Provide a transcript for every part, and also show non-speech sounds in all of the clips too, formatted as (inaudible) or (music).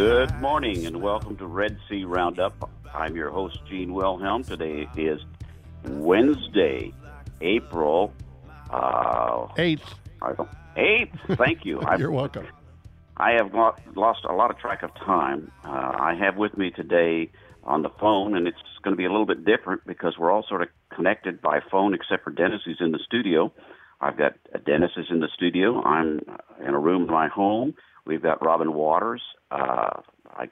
Good morning and welcome to Red C Roundup. I'm your host, Gene Wilhelm. Today is Wednesday, April uh, 8th. Eighth. Thank you. (laughs) You're welcome. I have lost a lot of track of time. Uh, I have with me today on the phone, and it's going to be a little bit different because we're all sort of connected by phone, except for Dennis, who's in the studio. I've got uh, Dennis is in the studio. I'm in a room in my home. We've got Robin Waters, uh, I,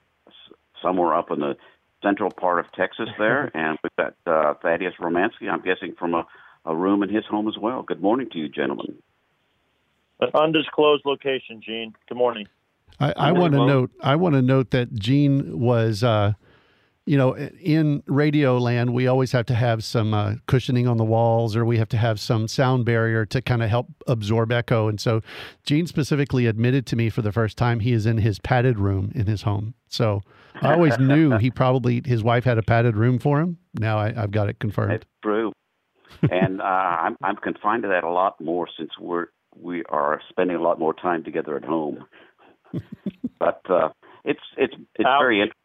somewhere up in the central part of Texas there, (laughs) and we've got uh, Thaddeus Romansky. I'm guessing from a, a room in his home as well. Good morning to you, gentlemen. An undisclosed location, Gene. Good morning. I, I want to note. I want to note that Gene was. Uh, you know, in radio land, we always have to have some uh, cushioning on the walls, or we have to have some sound barrier to kind of help absorb echo. And so, Gene specifically admitted to me for the first time he is in his padded room in his home. So I always (laughs) knew he probably his wife had a padded room for him. Now I, have got it confirmed. It's true, and uh, I'm I'm confined to that a lot more since we're we are spending a lot more time together at home. (laughs) but uh, it's it's it's very interesting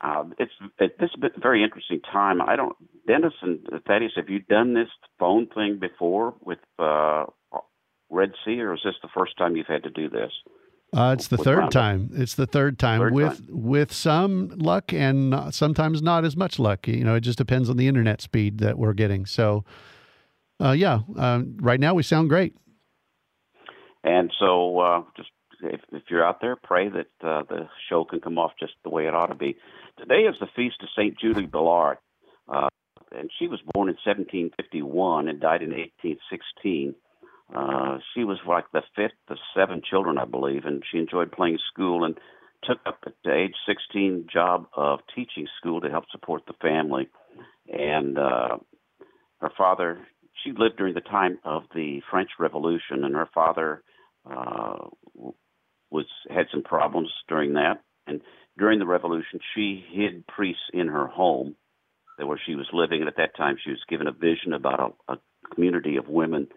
uh, it's it, this is a very interesting time. I don't, Dennis and Thaddeus, have you done this phone thing before with uh, Red C, or is this the first time you've had to do this? Uh, it's the third time. It's the third time third with time. with some luck and not, sometimes not as much luck. You know, it just depends on the internet speed that we're getting. So, uh, yeah, uh, right now we sound great. And so, uh, just if, if you're out there, pray that uh, the show can come off just the way it ought to be. Today is the feast of Saint Julie Billiart, uh, and she was born in 1751 and died in 1816. Uh, she was like the fifth of seven children, I believe, and she enjoyed playing school and took up at the age 16 job of teaching school to help support the family. And uh, her father, she lived during the time of the French Revolution, and her father uh, was had some problems during that, and during the revolution, she hid priests in her home, where she was living, and at that time, she was given a vision about a, a community of women.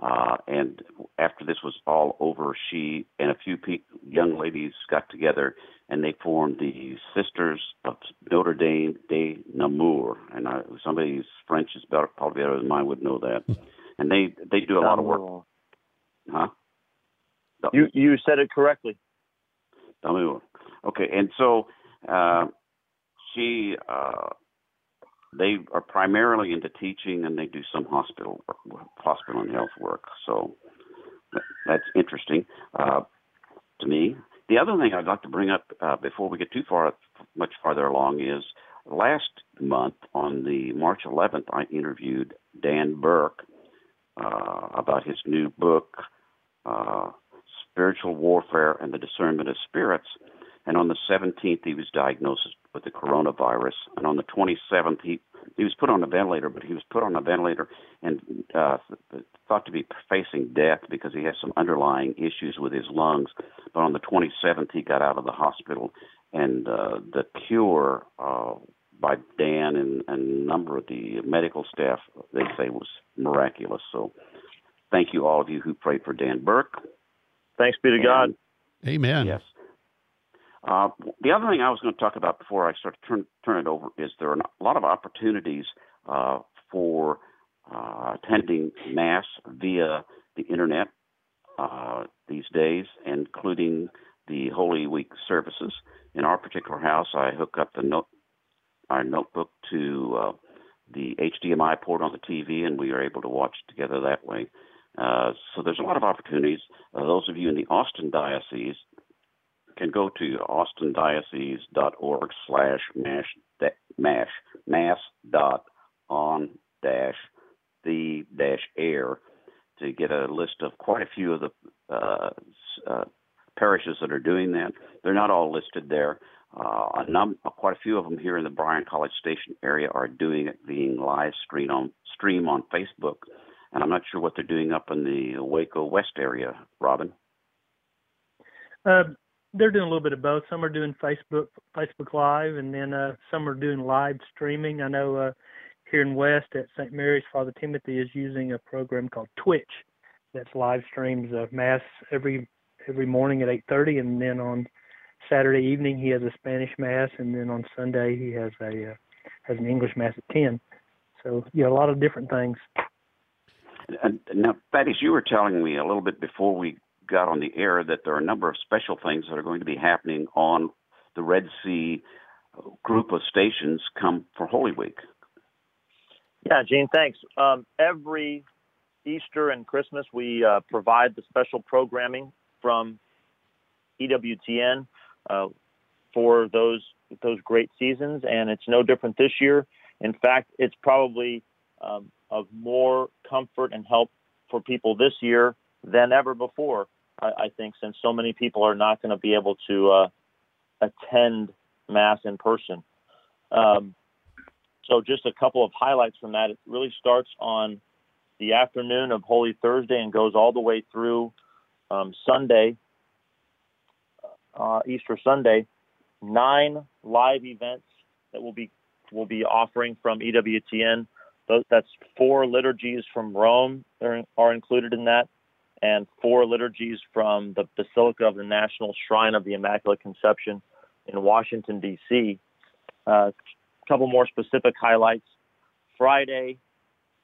Uh, and after this was all over, she and a few pe- young ladies got together and they formed the Sisters of Notre Dame de Namur. And I, somebody's French is better, probably better than mine would know that. (laughs) And they they do a lot of work. Huh? You you said it correctly. Okay, and so uh, she uh, they are primarily into teaching, and they do some hospital hospital and health work. So that's interesting uh, to me. The other thing I'd like to bring up uh, before we get too far much farther along is last month on the March 11th, I interviewed Dan Burke uh, about his new book. Uh, spiritual warfare and the discernment of spirits. And on the 17th, he was diagnosed with the coronavirus. And on the 27th, he he was put on a ventilator, but he was put on a ventilator and uh, thought to be facing death because he has some underlying issues with his lungs. But on the 27th, he got out of the hospital, and uh, the cure uh, by Dan and, and a number of the medical staff, they say, was miraculous. So thank you, all of you who prayed for Dan Burke. Thanks be to and, God. Amen. Yes. Uh, the other thing I was going to talk about before I start to turn, turn it over is there are a lot of opportunities uh, for uh, attending Mass via the internet uh, these days, including the Holy Week services. In our particular house, I hook up the note, our notebook to uh, the HDMI port on the TV, and we are able to watch together that way. Uh, so there's a lot of opportunities. Those of you in the Austin Diocese can go to austindiocese.org slash mash mash mass dot on dash the dash air to get a list of quite a few of the uh, uh, parishes that are doing that. They're not all listed there. Uh, a num- quite a few of them here in the Bryan College Station area are doing it being live stream on stream on Facebook, and I'm not sure what they're doing up in the Waco West area. Robin. Uh, they're doing a little bit of both. Some are doing Facebook Facebook Live, and then uh, some are doing live streaming. I know uh, here in West at St. Mary's, Father Timothy is using a program called Twitch that's live streams of mass every every morning at 8:30, and then on Saturday evening he has a Spanish mass, and then on Sunday he has a uh, has an English mass at 10. So yeah, a lot of different things. And now, Thaddeus, you were telling me a little bit before we got on the air that there are a number of special things that are going to be happening on the Red C group of stations come for Holy Week. Yeah, Gene, thanks. Um, every Easter and Christmas, we uh, provide the special programming from EWTN uh, for those those great seasons, and it's no different this year. In fact, it's probably um, of more comfort and help for people this year than ever before. I, I think since so many people are not going to be able to uh, attend mass in person. Um, so, just a couple of highlights from that. It really starts on the afternoon of Holy Thursday and goes all the way through um, Sunday, uh, Easter Sunday. Nine live events that will be will be offering from EWTN. That's four liturgies from Rome are, are included in that, and four liturgies from the Basilica of the National Shrine of the Immaculate Conception in Washington D.C. A uh, couple more specific highlights. Friday,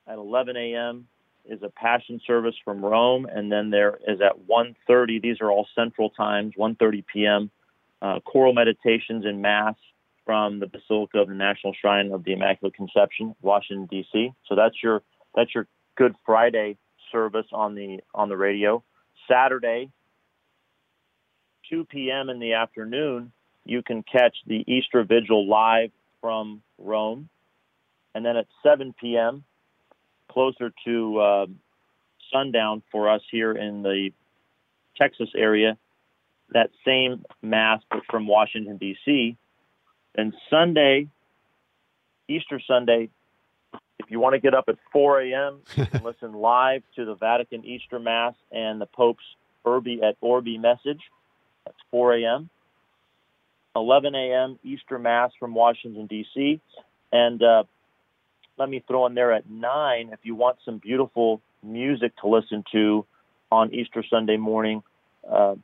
at 11 a.m. is a Passion service from Rome, and then there is at 1:30. These are all Central times. 1:30 p.m. Uh, choral meditations and Mass from the Basilica of the National Shrine of the Immaculate Conception, Washington D.C. So that's your that's your Good Friday service on the on the radio. Saturday, 2 p.m. in the afternoon, you can catch the Easter Vigil live from Rome, and then at 7 p.m closer to uh, sundown for us here in the Texas area. That same mass, but from Washington D.C. And Sunday, Easter Sunday, if you want to get up at 4 a.m. (laughs) and listen live to the Vatican Easter Mass and the Pope's Urbi et Orbi message, that's 4 a.m. 11 a.m. Easter Mass from Washington D.C. And uh, let me throw in there at nine if you want some beautiful music to listen to on Easter Sunday morning. Uh,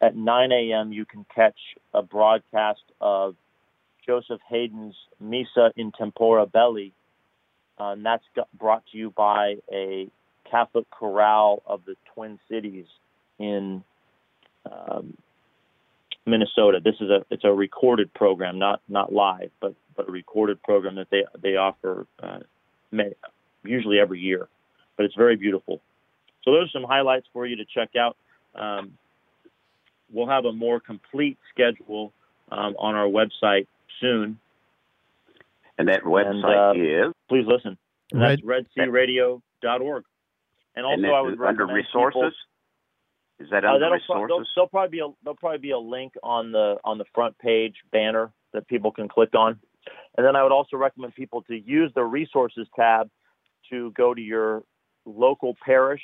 at 9 a.m., you can catch a broadcast of Joseph Haydn's Missa in Tempore Belli. Uh, and that's brought to you by a Catholic chorale of the Twin Cities in um, Minnesota. This is a it's a recorded program, not not live, but but a recorded program that they they offer uh, may, usually every year. But it's very beautiful. So those are some highlights for you to check out. Um, we'll have a more complete schedule um, on our website soon. And that website and, uh, is please listen. Red, that's redcradio.org. And also, and I would under resources. People, is that under uh, resources? There'll, there'll, probably be a there'll probably be a link on the on the front page banner that people can click on. And then I would also recommend people to use the resources tab to go to your local parish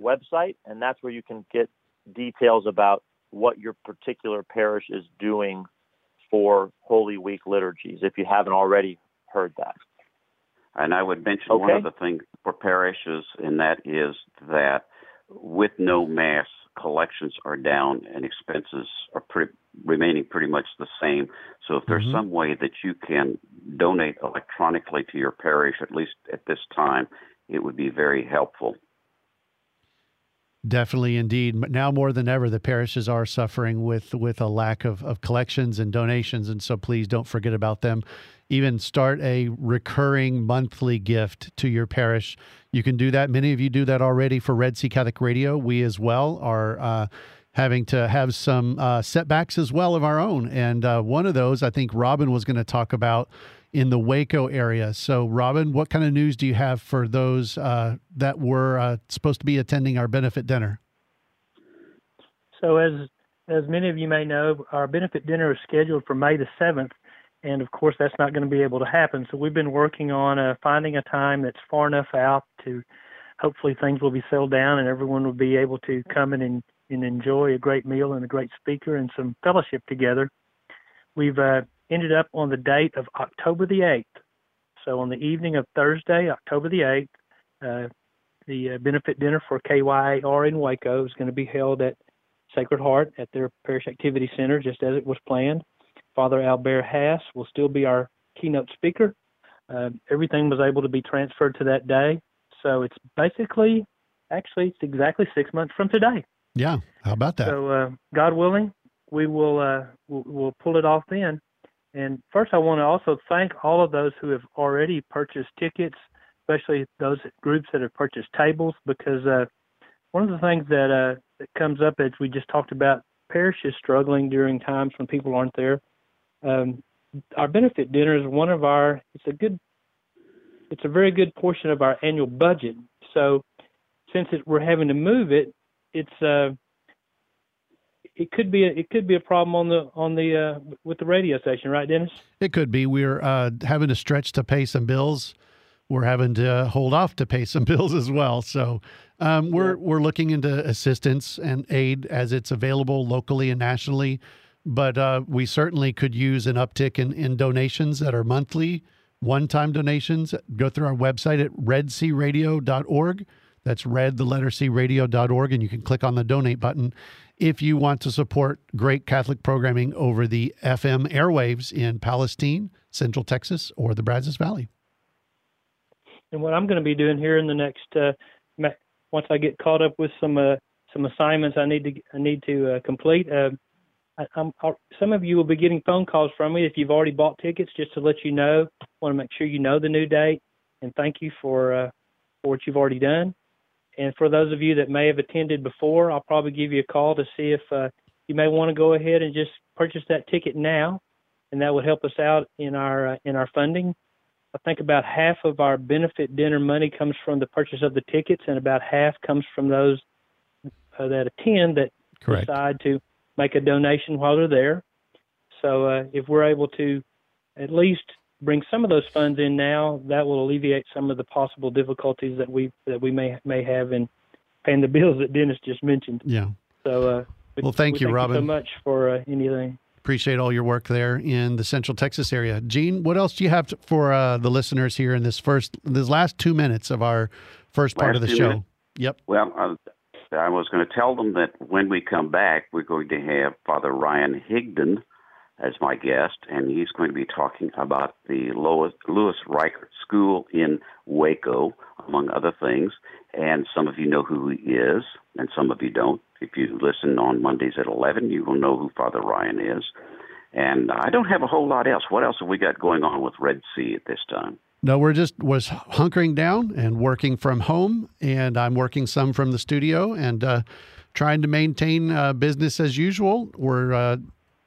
website, and that's where you can get details about what your particular parish is doing for Holy Week liturgies, if you haven't already heard that. And I would mention okay. one other thing for parishes, and that is that with no Mass, collections are down and expenses are pretty, remaining pretty much the same. So if there's mm-hmm. some way that you can donate electronically to your parish, at least at this time, it would be very helpful. Definitely, indeed. Now more than ever, the parishes are suffering with with a lack of, of collections and donations, and so please don't forget about them. Even start a recurring monthly gift to your parish. You can do that. Many of you do that already for Red C Catholic Radio. We as well are. Uh, having to have some uh, setbacks as well of our own. And uh, one of those, I think Robin was going to talk about in the Waco area. So, Robin, what kind of news do you have for those uh, that were uh, supposed to be attending our benefit dinner? So, as as many of you may know, our benefit dinner is scheduled for May the 7th, and of course, that's not going to be able to happen. So we've been working on uh, finding a time that's far enough out to hopefully things will be settled down and everyone will be able to come in and, and enjoy a great meal and a great speaker and some fellowship together. We've uh, ended up on the date of October the 8th. So on the evening of Thursday, October the 8th, uh, the uh, benefit dinner for KYAR in Waco is going to be held at Sacred Heart at their Parish Activity Center, just as it was planned. Father Albert Hass will still be our keynote speaker. Uh, everything was able to be transferred to that day. So it's basically, actually, it's exactly six months from today. Yeah, how about that? So, uh, God willing, we will uh, we'll, we'll pull it off then. And first, I want to also thank all of those who have already purchased tickets, especially those groups that have purchased tables, because uh, one of the things that uh, that comes up as we just talked about, parishes struggling during times when people aren't there. Um, our benefit dinner is one of our. It's a good. It's a very good portion of our annual budget. So, since it, we're having to move it, it's uh, it could be a, it could be a problem on the on the uh, with the radio station, right, Dennis? It could be. We're uh, having to stretch to pay some bills. We're having to hold off to pay some (laughs) bills as well. So um, we're yeah. we're looking into assistance and aid as it's available locally and nationally. But uh, we certainly could use an uptick in, in donations that are monthly, one time donations. Go through our website at redcradio.org. That's red, the letter C, radio.org, and you can click on the donate button if you want to support great Catholic programming over the FM airwaves in Palestine, Central Texas, or the Brazos Valley. And what I'm going to be doing here in the next, uh, once I get caught up with some uh, some assignments I need to I need to uh, complete, uh, I, some of you will be getting phone calls from me if you've already bought tickets, just to let you know. I want to make sure you know the new date, and thank you for uh, for what you've already done. And for those of you that may have attended before, I'll probably give you a call to see if uh, you may want to go ahead and just purchase that ticket now, and that would help us out in our uh, in our funding. I think about half of our benefit dinner money comes from the purchase of the tickets, and about half comes from those uh, that attend that Correct. decide to make a donation while they're there. So uh, if we're able to at least bring some of those funds in now, that will alleviate some of the possible difficulties that we that we may may have in paying the bills that Dennis just mentioned. Yeah. So uh, well, thank we you, thank Robin, you so much for uh, anything. Appreciate all your work there in the Central Texas area. Gene, what else do you have for uh, the listeners here in this first, this last two minutes of our first part of the show? Minutes. Yep. Well, I was going to tell them that when we come back, we're going to have Father Ryan Higdon as my guest, and he's going to be talking about the Louis Reicher School in Waco, among other things. And some of you know who he is, and some of you don't. If you listen on Mondays at 11, you will know who Father Ryan is. And I don't have a whole lot else. What else have we got going on with Red C at this time? No, we're just was hunkering down and working from home, and I'm working some from the studio and uh, trying to maintain uh, business as usual. We're uh,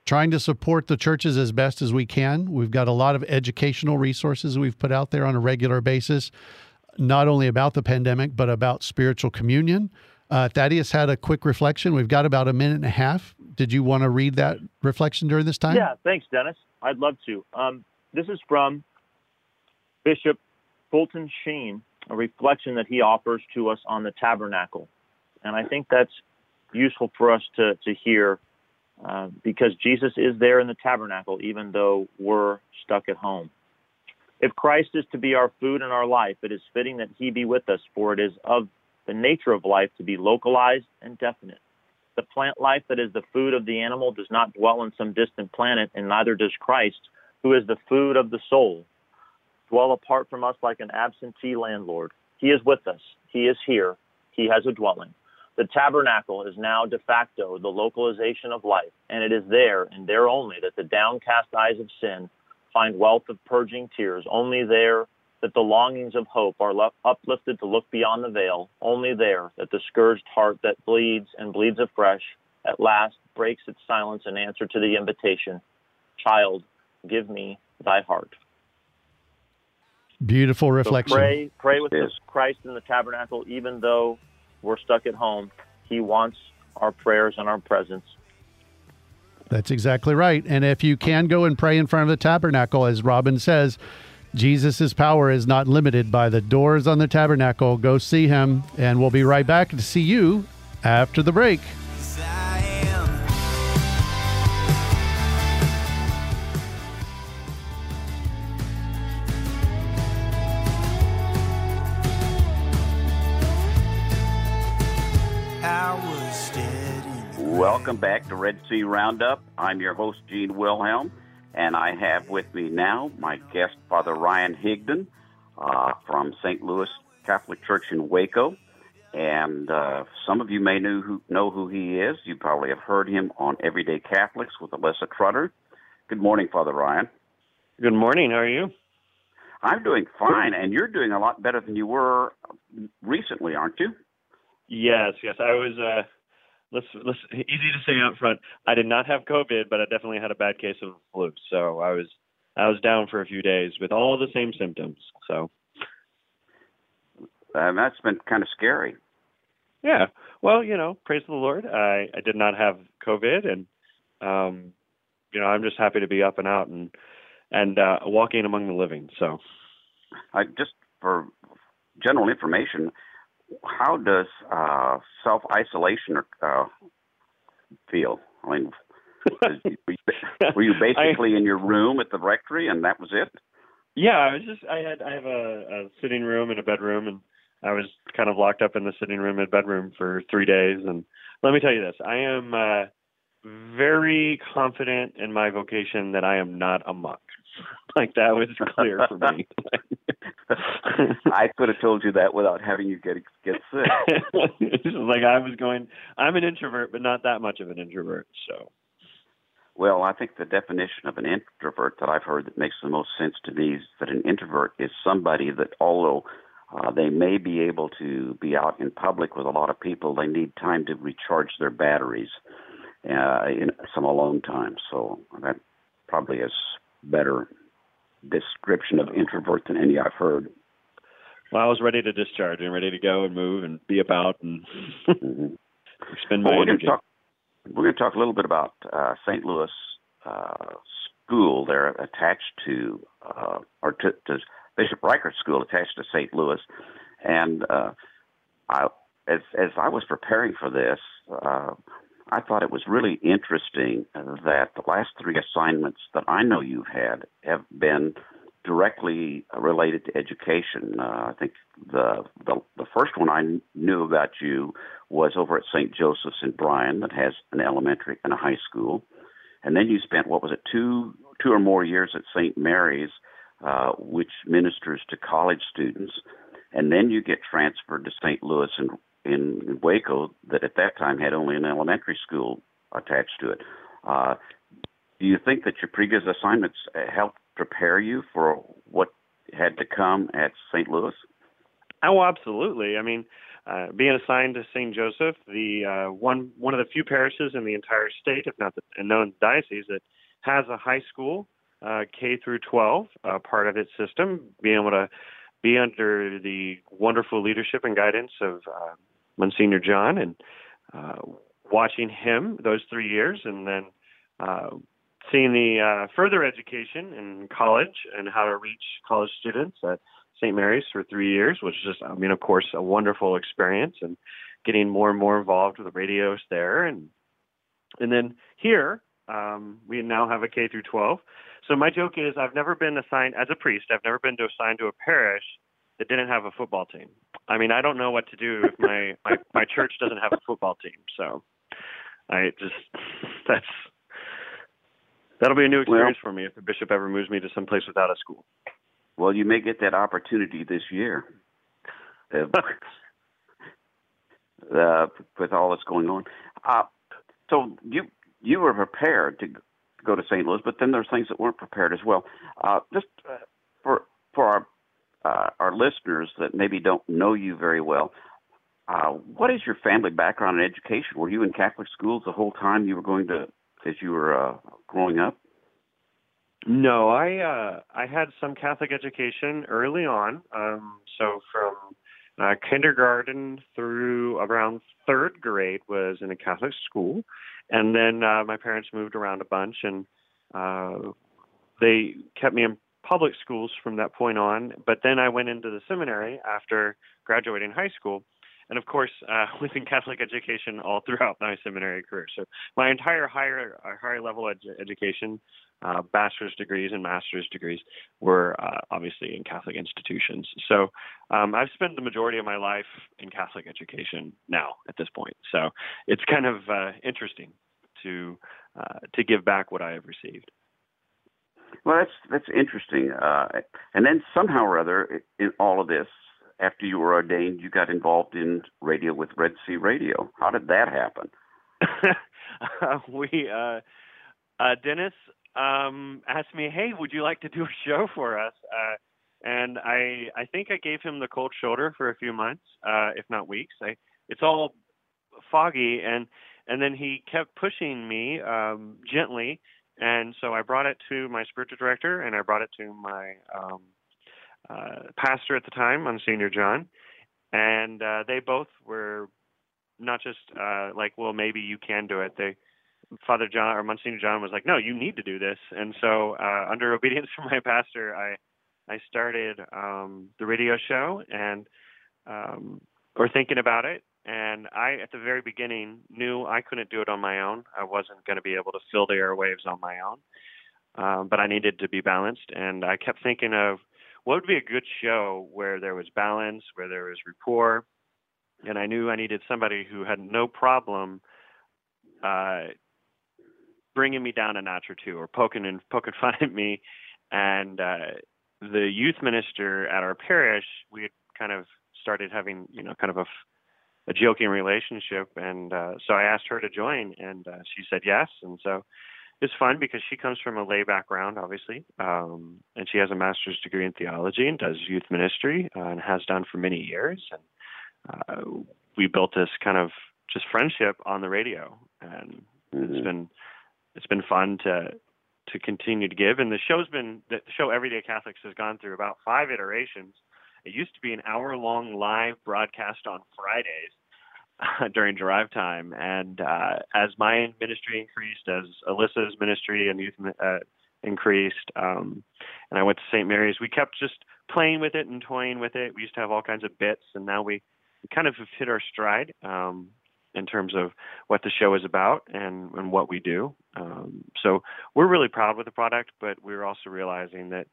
trying to support the churches as best as we can. We've got a lot of educational resources we've put out there on a regular basis, not only about the pandemic but about spiritual communion. Uh, Thaddeus had a quick reflection. We've got about a minute and a half. Did you want to read that reflection during this time? Yeah, thanks, Dennis. I'd love to. Um, this is from Bishop Fulton Sheen, a reflection that he offers to us on the tabernacle. And I think that's useful for us to, to hear uh, because Jesus is there in the tabernacle, even though we're stuck at home. If Christ is to be our food and our life, it is fitting that he be with us, for it is of the nature of life to be localized and definite. The plant life that is the food of the animal does not dwell in some distant planet, and neither does Christ, who is the food of the soul, dwell apart from us like an absentee landlord. He is with us. He is here. He has a dwelling. The tabernacle is now de facto the localization of life, and it is there and there only that the downcast eyes of sin find wealth of purging tears, only there that the longings of hope are uplifted to look beyond the veil, only there that the scourged heart that bleeds and bleeds afresh at last breaks its silence in answer to the invitation Child, give me thy heart. Beautiful reflection. So pray, pray with yes. Christ in the tabernacle, even though we're stuck at home. He wants our prayers and our presence. That's exactly right. And if you can go and pray in front of the tabernacle, as Robin says, Jesus' power is not limited by the doors on the tabernacle. Go see him, and we'll be right back to see you after the break. Welcome back to Red C Roundup. I'm your host, Gene Wilhelm, and I have with me now my guest, Father Ryan Higdon uh, from St. Louis Catholic Church in Waco. And uh, some of you may know who, know who he is. You probably have heard him on Everyday Catholics with Alyssa Trutter. Good morning, Father Ryan. Good morning. How are you? I'm doing fine, and you're doing a lot better than you were recently, aren't you? Yes, yes. I was. Uh, let's let's easy to say up front. I did not have COVID, but I definitely had a bad case of flu. So I was I was down for a few days with all the same symptoms. So. And that's been kind of scary. Yeah. Well, you know, praise the Lord. I, I did not have COVID, and um, you know, I'm just happy to be up and out and and uh, walking among the living. So, I just for general information, how does uh, self isolation uh, feel? I mean, were you (laughs) basically I, in your room at the rectory, and that was it? Yeah, I was just. I had. I have a, a sitting room and a bedroom, and I was kind of locked up in the sitting room and bedroom for three days. And let me tell you this: I am uh, very confident in my vocation that I am not a monk. (laughs) like that was clear for me. (laughs) (laughs) I could have told you that without having you get get sick. (laughs) like I was going, I'm an introvert, but not that much of an introvert. So, well, I think the definition of an introvert that I've heard that makes the most sense to me is that an introvert is somebody that, although uh, they may be able to be out in public with a lot of people, they need time to recharge their batteries uh, in some alone time. So that probably is better description of introvert than any I've heard. Well, I was ready to discharge and ready to go and move and be about and mm-hmm. (laughs) spend my well, we're energy. Gonna talk, we're going to talk a little bit about uh, St. Louis uh, School. They're attached to, uh, or to, to Bishop Reicher School, attached to St. Louis, and uh, I, as as I was preparing for this, uh, I thought it was really interesting that the last three assignments that I know you've had have been directly related to education. Uh, I think the, the the first one I knew about you was over at St. Joseph's in Bryan, that has an elementary and a high school, and then you spent what was it two two or more years at St. Mary's, uh, which ministers to college students, and then you get transferred to St. Louis and in Waco that at that time had only an elementary school attached to it. Uh, do you think that your previous assignments helped prepare you for what had to come at St. Louis? Oh, absolutely. I mean, uh, being assigned to St. Joseph, the uh, one one of the few parishes in the entire state, if not the known diocese, that has a high school uh, K through 12 uh, part of its system, being able to be under the wonderful leadership and guidance of uh, Monsignor John and uh, watching him those three years, and then uh, seeing the uh, further education in college and how to reach college students at St. Mary's for three years, which is just, I mean, of course, a wonderful experience, and getting more and more involved with the radios there, and and then here um, we now have a K through 12. So my joke is, I've never been assigned as a priest. I've never been assigned to a parish that didn't have a football team. I mean, I don't know what to do if my my, my church doesn't have a football team. So I just (laughs) that's that'll be a new experience well, for me if the bishop ever moves me to some place without a school. Well, you may get that opportunity this year. Uh, (laughs) uh, with all that's going on, uh, so you you were prepared to go to St. Louis, but then there's things that weren't prepared as well. Uh, just uh, for for our uh, our listeners that maybe don't know you very well, uh, what is your family background in education? Were you in Catholic schools the whole time you were going to as you were uh, growing up? No, I uh, I had some Catholic education early on. Um, so from uh, kindergarten through around third grade was in a Catholic school, and then uh, my parents moved around a bunch, and uh, they kept me in public schools from that point on. But then I went into the seminary after graduating high school, and of course, uh, (laughs) within Catholic education all throughout my seminary career. So my entire higher uh, higher level ed- education, uh, bachelor's degrees and master's degrees, were uh, obviously in Catholic institutions. So um, I've spent the majority of my life in Catholic education now at this point. So it's kind of uh, interesting to uh, to give back what I have received. Well, that's that's interesting. And then somehow or other, in all of this, after you were ordained, you got involved in radio with Red C Radio. How did that happen? uh, (laughs) we uh, uh, Dennis um, asked me, "Hey, would you like to do a show for us?" Uh, and I I think I gave him the cold shoulder for a few months, uh, if not weeks. I, it's all foggy, and and then he kept pushing me um, gently, and so I brought it to my spiritual director, and I brought it to my um, uh, pastor at the time, Monsignor John, and uh, they both were not just uh, like, well, maybe you can do it. They, Father John or Monsignor John was like, no, you need to do this. And so, uh, under (laughs) obedience from my pastor, I I started um, the radio show and um, or thinking about it. And I, at the very beginning, knew I couldn't do it on my own. I wasn't going to be able to fill the airwaves on my own. Um, but I needed to be balanced, and I kept thinking of what would be a good show where there was balance, where there was rapport, and I knew I needed somebody who had no problem uh, bringing me down a notch or two, or poking and poking (laughs) fun at me. And uh, the youth minister at our parish, we had kind of started having, you know, kind of a, a joking relationship, and uh, so I asked her to join, and uh, she said yes, and so it's fun because she comes from a lay background, obviously, um, and she has a master's degree in theology and does youth ministry uh, and has done for many years. And uh, we built this kind of just friendship on the radio, and mm-hmm. it's been it's been fun to to continue to give. And the show's been the show Everyday Catholics has gone through about five iterations. It used to be an hour long live broadcast on Fridays (laughs) during drive time. And uh, as my ministry increased, as Alyssa's ministry and youth uh, increased, um, and I went to St. Mary's, we kept just playing with it and toying with it. We used to have all kinds of bits, and now we, kind of have hit our stride um, in terms of what the show is about and, and what we do. Um, so we're really proud with the product, but we're also realizing that.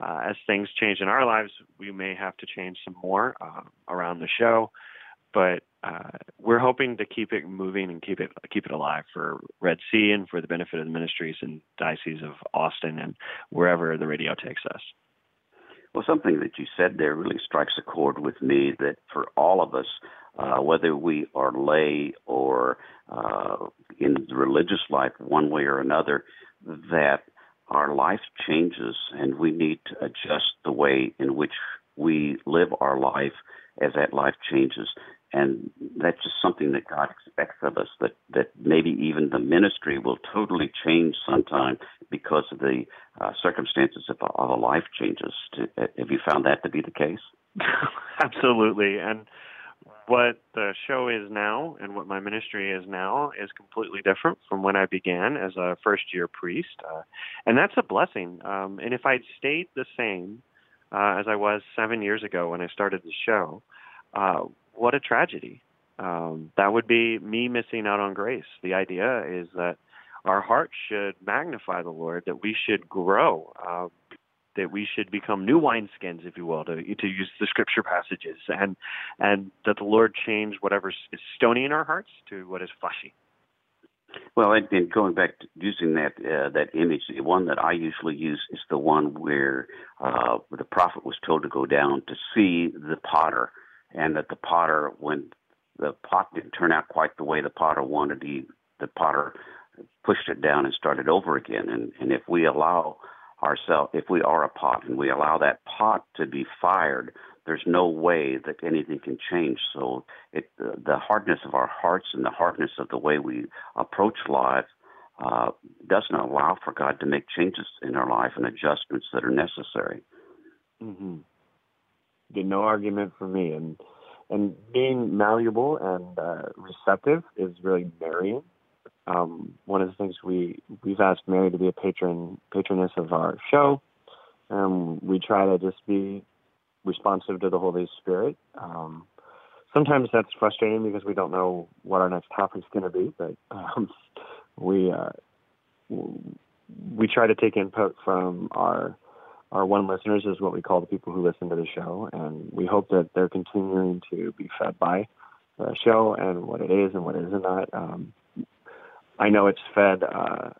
Uh, as things change in our lives, we may have to change some more uh, around the show but uh, we're hoping to keep it moving and keep it keep it alive for Red C and for the benefit of the ministries and diocese of Austin and wherever the radio takes us. Well, something that you said there really strikes a chord with me that for all of us, uh, whether we are lay or uh, in the religious life, one way or another, that our life changes and we need to adjust the way in which we live our life as that life changes and that's just something that God expects of us. That that maybe even the ministry will totally change sometime because of the uh, circumstances of, of a life changes. To, uh, have you found that to be the case? (laughs) Absolutely, and what the show is now and what my ministry is now is completely different from when I began as a first year priest, uh, and that's a blessing. Um, and if I'd stayed the same uh, as I was seven years ago when I started the show. Uh, what a tragedy. Um, that would be me missing out on grace. The idea is that our hearts should magnify the Lord, that we should grow, uh, that we should become new wineskins, if you will, to to use the scripture passages, and and that the Lord change whatever is stony in our hearts to what is fleshy. Well, and, and going back to using that uh, that image, the one that I usually use is the one where uh, the prophet was told to go down to see the potter and that the potter, when the pot didn't turn out quite the way the potter wanted, he, the potter pushed it down and started over again. And, and if we allow ourselves, if we are a pot and we allow that pot to be fired, there's no way that anything can change. So it, the hardness of our hearts and the hardness of the way we approach life uh, doesn't allow for God to make changes in our life and adjustments that are necessary. Mm-hmm be no argument for me. And and being malleable and uh, receptive is really marrying Um, one of the things we we've asked Mary to be a patron patroness of our show. Um, we try to just be responsive to the Holy Spirit. Um, sometimes that's frustrating because we don't know what our next topic is going to be, but um, (laughs) we uh, we try to take input from our our one listeners is what we call the people who listen to the show, and we hope that they're continuing to be fed by the show and what it is and what it isn't. Um, I know it's fed uh,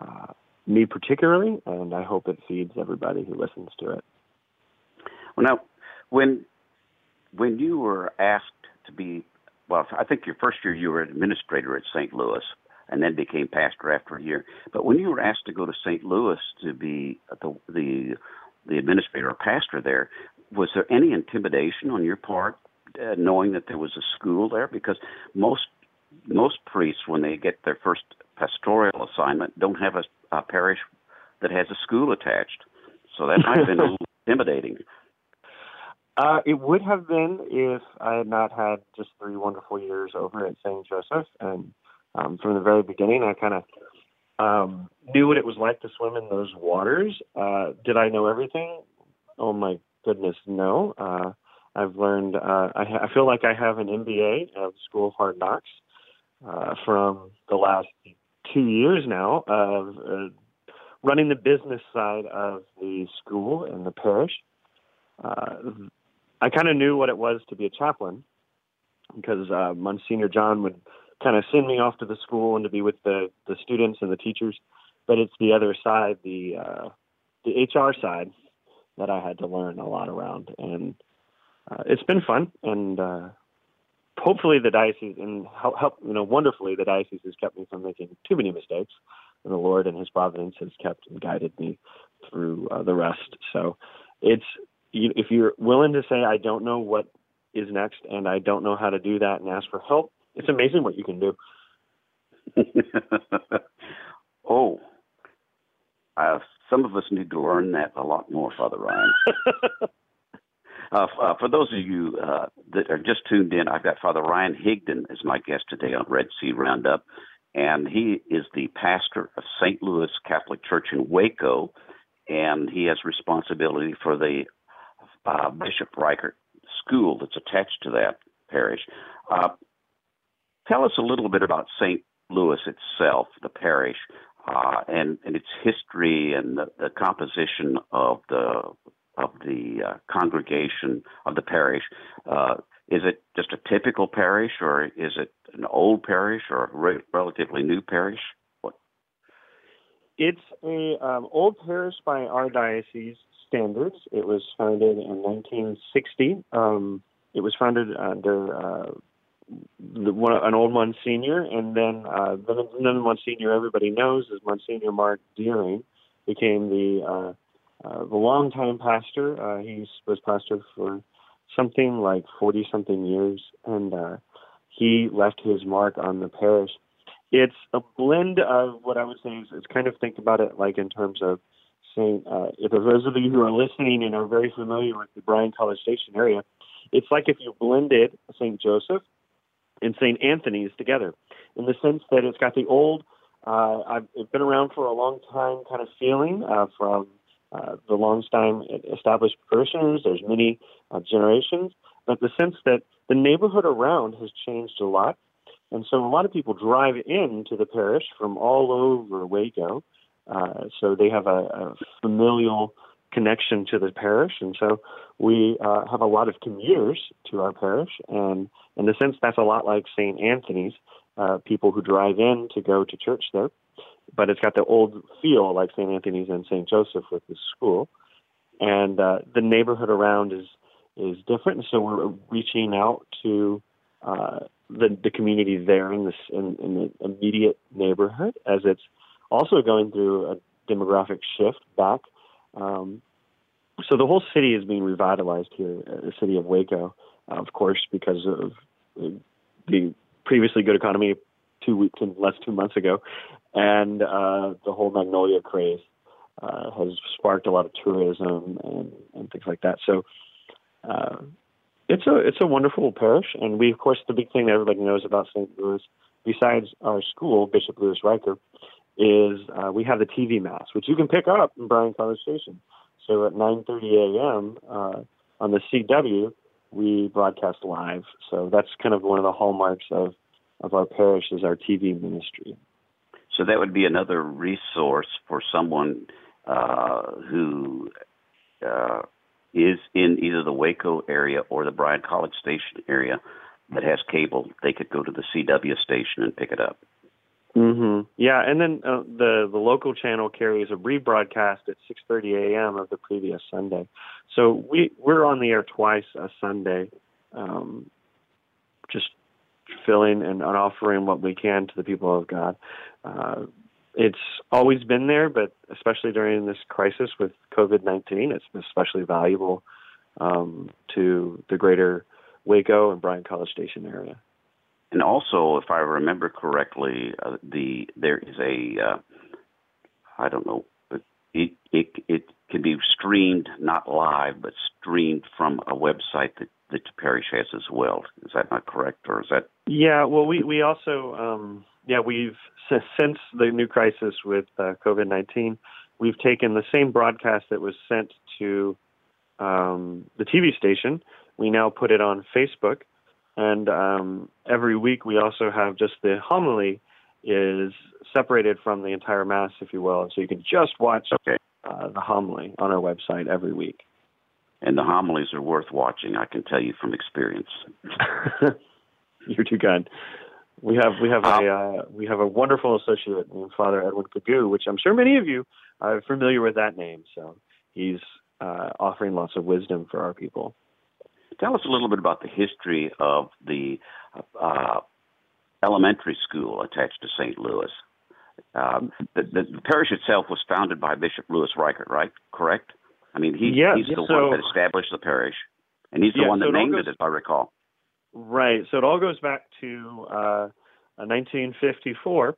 uh, me particularly, and I hope it feeds everybody who listens to it. Well, now, when when you were asked to be, well, I think your first year you were an administrator at St. Louis, and then became pastor after a year. But when you were asked to go to St. Louis to be the the the administrator or pastor there, was there any intimidation on your part, uh, knowing that there was a school there? Because most most priests, when they get their first pastoral assignment, don't have a, a parish that has a school attached. So that might have been a little (laughs) intimidating. Uh, it would have been if I had not had just three wonderful years over at St. Joseph. And um, from the very beginning, I kind of um, knew what it was like to swim in those waters. Uh, did I know everything? Oh my goodness, no. Uh, I've learned. Uh, I, ha- I feel like I have an MBA of School of Hard Knocks uh, from the last two years now of uh, running the business side of the school and the parish. Uh, I kind of knew what it was to be a chaplain because uh, Monsignor John would kind of send me off to the school and to be with the the students and the teachers. But it's the other side, the uh, the HR side, that I had to learn a lot around, and uh, it's been fun. And uh, hopefully, the diocese and help, help you know wonderfully, the diocese has kept me from making too many mistakes, and the Lord and His providence has kept and guided me through uh, the rest. So it's you, if you're willing to say, I don't know what is next and I don't know how to do that and ask for help, it's amazing what you can do. (laughs) oh, uh, some of us need to learn that a lot more, Father Ryan. (laughs) uh, uh, for those of you uh, that are just tuned in, I've got Father Ryan Higdon as my guest today on Red C Roundup, and he is the pastor of St. Louis Catholic Church in Waco, and he has responsibility for the uh, Bishop Reicher School that's attached to that parish. Tell us a little bit about St. Louis itself, the parish, uh, and, and its history and the, the composition of the of the uh, congregation of the parish. Uh, is it just a typical parish, or is it an old parish, or a re- relatively new parish? What? It's a um, old parish by our diocese standards. It was founded in 1960. Um, it was founded under uh, the, one, an old Monsignor, and then uh, the, the Monsignor everybody knows is Monsignor Mark Deering, became the uh, uh, the longtime pastor. Uh, he was pastor for something like 40 something years, and uh, he left his mark on the parish. It's a blend of what I would say is, is kind of think about it like in terms of St. Uh, if those of you who are listening and are very familiar with the Bryan College Station area, it's like if you blended St. Joseph and St. Anthony's together, in the sense that it's got the old, uh, I've been around for a long time kind of feeling uh, from uh, the long-time established parishioners. There's many uh, generations, but the sense that the neighborhood around has changed a lot. And so a lot of people drive into the parish from all over Waco uh, so they have a, a, familial connection to the parish, and so we uh, have a lot of commuters to our parish, and in a sense, that's a lot like St. Anthony's. Uh, people who drive in to go to church there, but it's got the old feel like St. Anthony's and St. Joseph with the school, and uh, the neighborhood around is is different. So we're reaching out to uh, the the community there in this in, in the immediate neighborhood as it's also going through a demographic shift back. Um, so the whole city is being revitalized here, uh, the city of Waco, uh, of course, because of the previously good economy two weeks and less two months ago, and uh, the whole Magnolia craze uh, has sparked a lot of tourism and, and things like that. So uh, it's a it's a wonderful parish, and we of course the big thing that everybody knows about St. Louis besides our school, Bishop Louis Reicher, is uh, we have the TV Mass, which you can pick up in Bryan College Station. So at 9:30 a.m. Uh, on the CW, we broadcast live. So that's kind of one of the hallmarks of of our parish is our TV ministry. So that would be another resource for someone uh, who uh, is in either the Waco area or the Bryan College Station area that has cable. They could go to the CW station and pick it up. Mm-hmm. Yeah, and then uh, the the local channel carries a rebroadcast at 6:30 a.m. of the previous Sunday. So we we're on the air twice a Sunday, um, just filling and offering what we can to the people of God. Uh, it's always been there, but especially during this crisis with COVID 19, it's especially valuable um, to the greater Waco and Bryan College Station area. And also, if I remember correctly, uh, the there is a uh, I don't know, it it it can be streamed not live, but streamed from a website that the parish has as well. Is that not correct, or is that? Yeah, well, we we also um, yeah we've since the new crisis with uh, COVID nineteen, we've taken the same broadcast that was sent to um, the TV station. We now put it on Facebook, and um, every week we also have just the homily is separated from the entire mass, if you will, so you can just watch okay. uh, the homily on our website every week. And the homilies are worth watching. I can tell you from experience. (laughs) You're too kind. We have we have a uh, uh, we have a wonderful associate named Father Edwin Pagoo, which I'm sure many of you are familiar with that name. So he's uh, offering lots of wisdom for our people. Tell us a little bit about the history of the uh, elementary school attached to St. Louis. Um, the, the, parish itself was founded by Bishop Louis Reicher, right? Correct. I mean, he, yes, he's the so, one that established the parish, and he's the yeah, one that so named it, goes, it, if I recall. Right. So it all goes back to uh, 1954,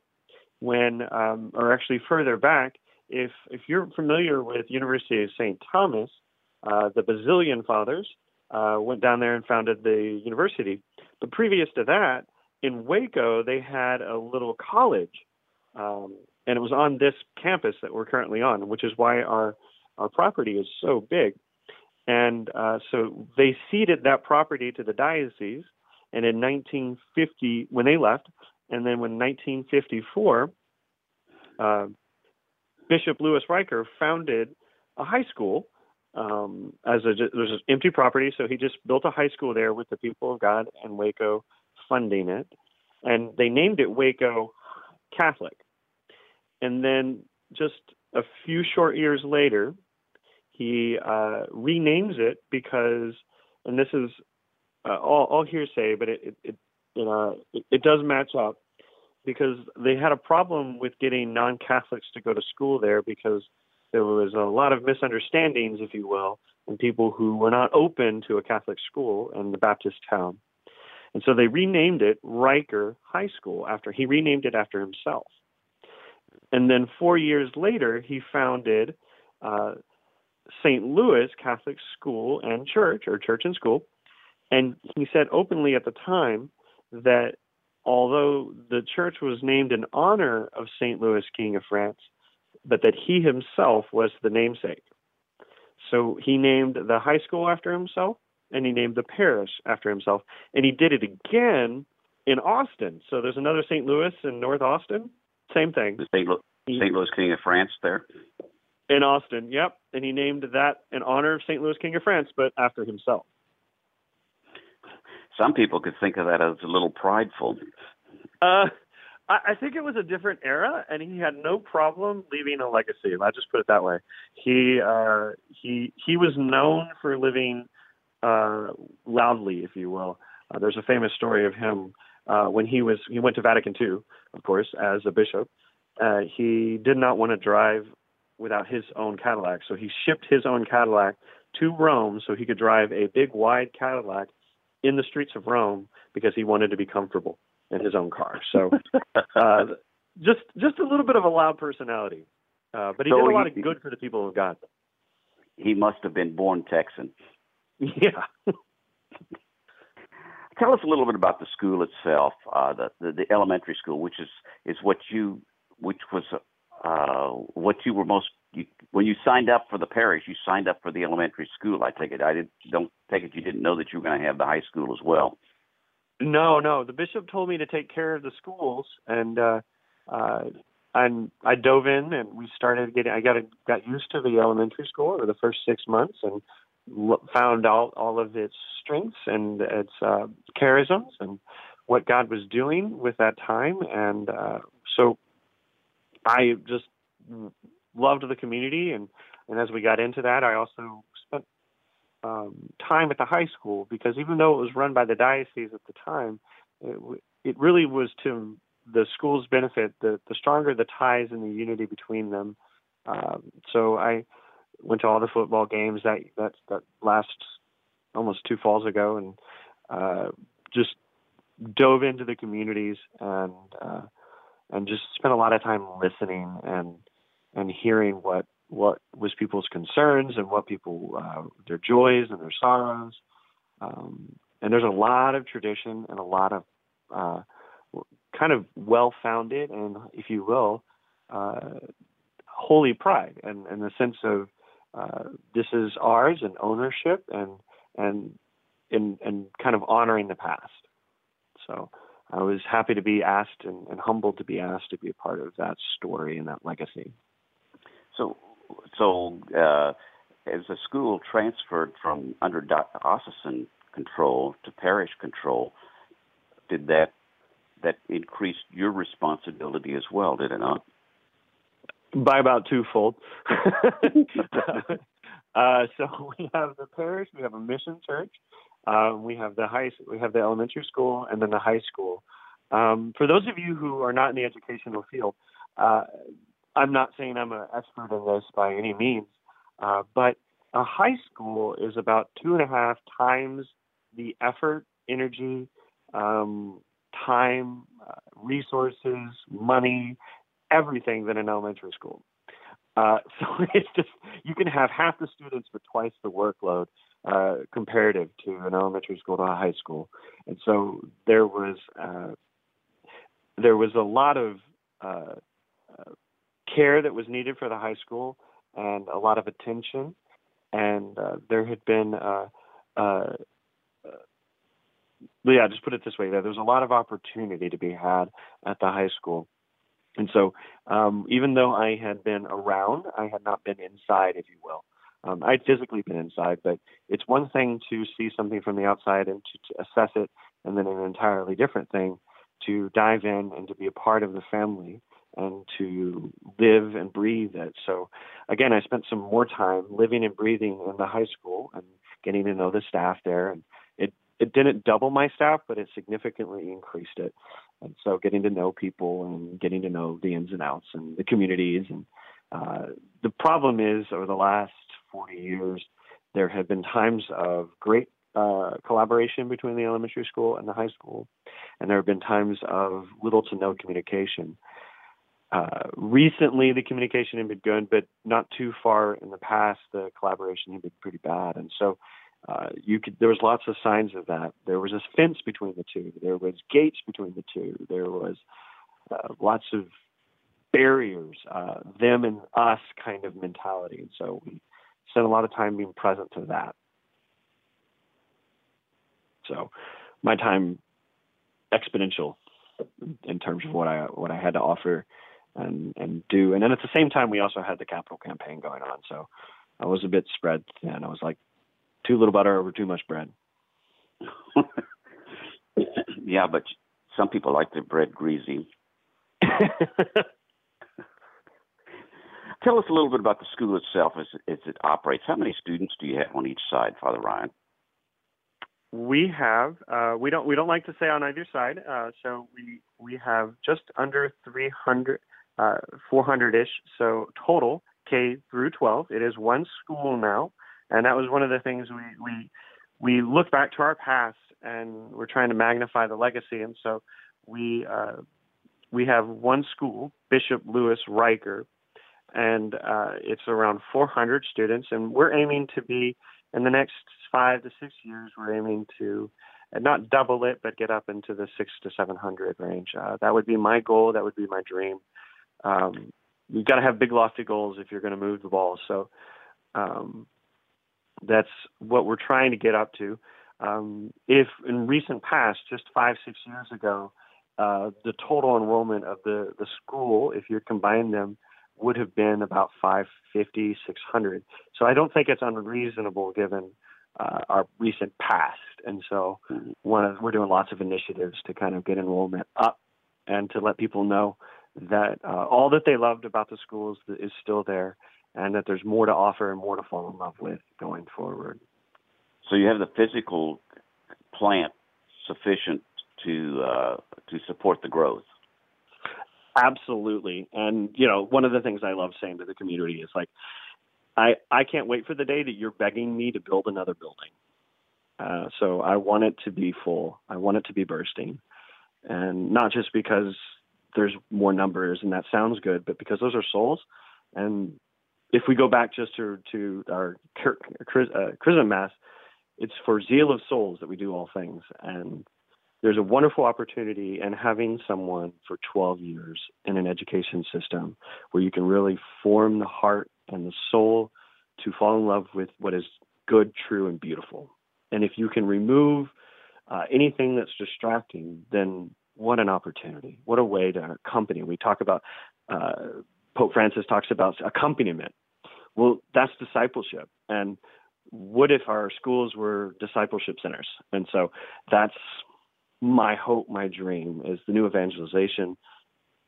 when, um, or actually further back, if if you're familiar with University of St. Thomas, uh, the Basilian Fathers uh, went down there and founded the university. But previous to that, in Waco, they had a little college, um, and it was on this campus that we're currently on, which is why our our property is so big. And uh, so they ceded that property to the diocese. And in 1950, when they left, and then when 1954, uh, Bishop Louis Reicher founded a high school um, as a there's an empty property, so he just built a high school there with the people of God and Waco funding it, and they named it Waco Catholic. And then just a few short years later, he uh, renames it because, and this is uh, all, all hearsay, but it, it, it you know it, it does match up because they had a problem with getting non-Catholics to go to school there because there was a lot of misunderstandings, if you will, and people who were not open to a Catholic school in the Baptist town. And so they renamed it Reicher High School after he renamed it after himself. And then four years later, he founded uh, St. Louis Catholic School and Church, or Church and School. And he said openly at the time that although the church was named in honor of St. Louis, King of France, but that he himself was the namesake. So he named the high school after himself, and he named the parish after himself, and he did it again in Austin. So there's another St. Louis in North Austin. Same thing. The St. Louis, St. Louis King of France there. In Austin, yep. And he named that in honor of St. Louis King of France, but after himself. Some people could think of that as a little prideful. Uh, I, I think it was a different era, and he had no problem leaving a legacy. I just put it that way. He uh, he he was known for living uh, loudly, if you will. Uh, there's a famous story of him uh, when he was he went to Vatican II, of course, as a bishop. Uh, he did not want to drive without his own Cadillac, so he shipped his own Cadillac to Rome so he could drive a big wide Cadillac in the streets of Rome because he wanted to be comfortable in his own car. So uh, just just a little bit of a loud personality, uh, but he so did a lot of good for the people of God. He must have been born Texan. Yeah. (laughs) tell us a little bit about the school itself, uh, the, the, the elementary school, which is is what you which was uh, what you were most you, when you signed up for the parish. You signed up for the elementary school. I take it. I did, don't take it. You didn't know that you were going to have the high school as well. No, no. The bishop told me to take care of the schools, and uh, uh, and I dove in, and we started getting. I got got used to the elementary school over the first six months, and found out all of its strengths and its uh, charisms and what God was doing with that time. And uh, so I just loved the community. And, and as we got into that, I also um, time at the high school because even though it was run by the diocese at the time, it, it really was to the school's benefit. The, the stronger the ties and the unity between them. Um, so I went to all the football games that that that last almost two falls ago, and uh, just dove into the communities and uh, and just spent a lot of time listening and and hearing what what was people's concerns and what people uh, their joys and their sorrows. Um, and there's a lot of tradition and a lot of uh, kind of well founded and, if you will, uh, holy pride and, and the sense of uh, this is ours and ownership and and in and kind of honoring the past. So I was happy to be asked and, and humbled to be asked to be a part of that story and that legacy. So, so uh, as the school transferred from under diocesan control to parish control, did that that increase your responsibility as well? Did it not? by about twofold. (laughs) uh, so we have the parish, we have a mission church, uh, we have the high, we have the elementary school, and then the high school. Um, for those of you who are not in the educational field, uh, I'm not saying I'm an expert in this by any means, uh, but a high school is about two and a half times the effort, energy, um, time, uh, resources, money, everything than an elementary school. Uh, (laughs) so it's just you can have half the students for twice the workload uh, comparative to an elementary school to a high school, and so there was uh, there was a lot of uh, care that was needed for the high school and a lot of attention, and uh, there had been. Uh, uh, yeah, just put it this way: there was a lot of opportunity to be had at the high school, and so, um, even though I had been around, I had not been inside, if you will. Um, I'd physically been inside, but it's one thing to see something from the outside and to, to assess it, and then an entirely different thing to dive in and to be a part of the family and to live and breathe it. So, again, I spent some more time living and breathing in the high school and getting to know the staff there. And it it didn't double my staff, but it significantly increased it. And so getting to know people and getting to know the ins and outs and the communities. And uh, the problem is, over the last 40 years, there have been times of great uh, collaboration between the elementary school and the high school, and there have been times of little to no communication. Uh, recently, the communication had been good, but not too far in the past, the collaboration had been pretty bad. And so uh, you could there was lots of signs of that. There was a fence between the two. There was gates between the two. There was uh, lots of barriers, uh, them and us kind of mentality. And so we spent a lot of time being present to that. So my time exponential in terms of what I what I had to offer and and do. And then at the same time, we also had the capital campaign going on. So I was a bit spread thin. I was like too little butter over too much bread. (laughs) yeah, but some people like their bread greasy. (laughs) Tell us a little bit about the school itself as, as it operates. How many students do you have on each side, Father Ryan? We have uh, we don't we don't like to say on either side. Uh, so we we have just under 300, uh, 400 ish. So total K through 12. It is one school now and that was one of the things we we we look back to our past and we're trying to magnify the legacy and so we uh, we have one school bishop louis reicher and uh, it's around 400 students and we're aiming to be in the next five to six years we're aiming to not double it, but get up into the six to seven hundred range. Uh, that would be my goal. That would be my dream. Um, you've got to have big lofty goals if you're going to move the ball. So um, that's what we're trying to get up to. Um, if in recent past, just five six years ago, uh, the total enrollment of the the school, if you combine them, would have been about 550, 600. So I don't think it's unreasonable given uh, our recent past. And so one of, we're doing lots of initiatives to kind of get enrollment up and to let people know that uh, all that they loved about the schools is still there and that there's more to offer and more to fall in love with going forward. So you have the physical plant sufficient to uh, to support the growth. Absolutely, and you know one of the things I love saying to the community is like, I I can't wait for the day that you're begging me to build another building. Uh, so I want it to be full. I want it to be bursting, and not just because there's more numbers and that sounds good, but because those are souls, and if we go back just to to our uh, mass, it's for zeal of souls that we do all things, and there's a wonderful opportunity in having someone for 12 years in an education system where you can really form the heart and the soul to fall in love with what is good, true, and beautiful. And if you can remove uh, anything that's distracting, then what an opportunity! What a way to accompany. We talk about uh, Pope Francis talks about accompaniment. Well, that's discipleship, and what if our schools were discipleship centers? And so that's my hope, my dream is the new evangelization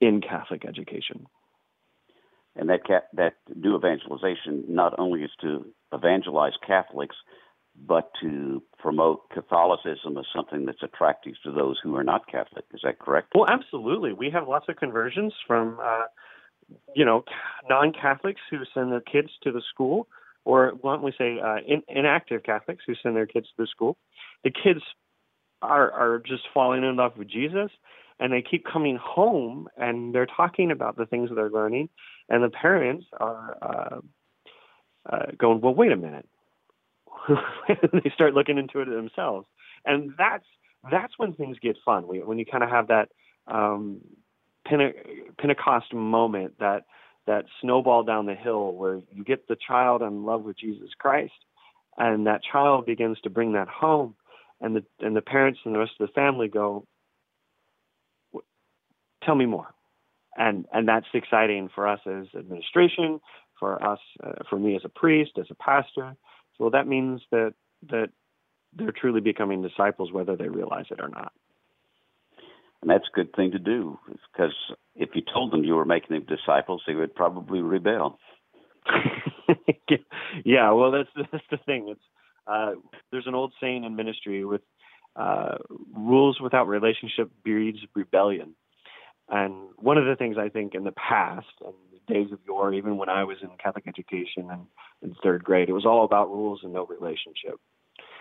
in Catholic education. And that that new evangelization not only is to evangelize Catholics, but to promote Catholicism as something that's attractive to those who are not Catholic. Is that correct? Well, absolutely. We have lots of conversions from, uh, you know, non-Catholics who send their kids to the school, or we say uh, in, inactive Catholics who send their kids to the school. The kids are are just falling in love with Jesus and they keep coming home and they're talking about the things that they're learning and the parents are uh, uh, going well wait a minute (laughs) they start looking into it themselves and that's that's when things get fun when you kind of have that um, Pentecost moment that that snowball down the hill where you get the child in love with Jesus Christ and that child begins to bring that home and the and the parents and the rest of the family go, tell me more, and and that's exciting for us as administration, for us, uh, for me as a priest, as a pastor. So that means that that they're truly becoming disciples, whether they realize it or not. And that's a good thing to do, because if you told them you were making them disciples, they would probably rebel. (laughs) yeah, well, that's that's the thing. It's uh, there's an old saying in ministry with uh, rules without relationship breeds rebellion. And one of the things I think in the past, the days of yore, even when I was in Catholic education and in third grade, it was all about rules and no relationship.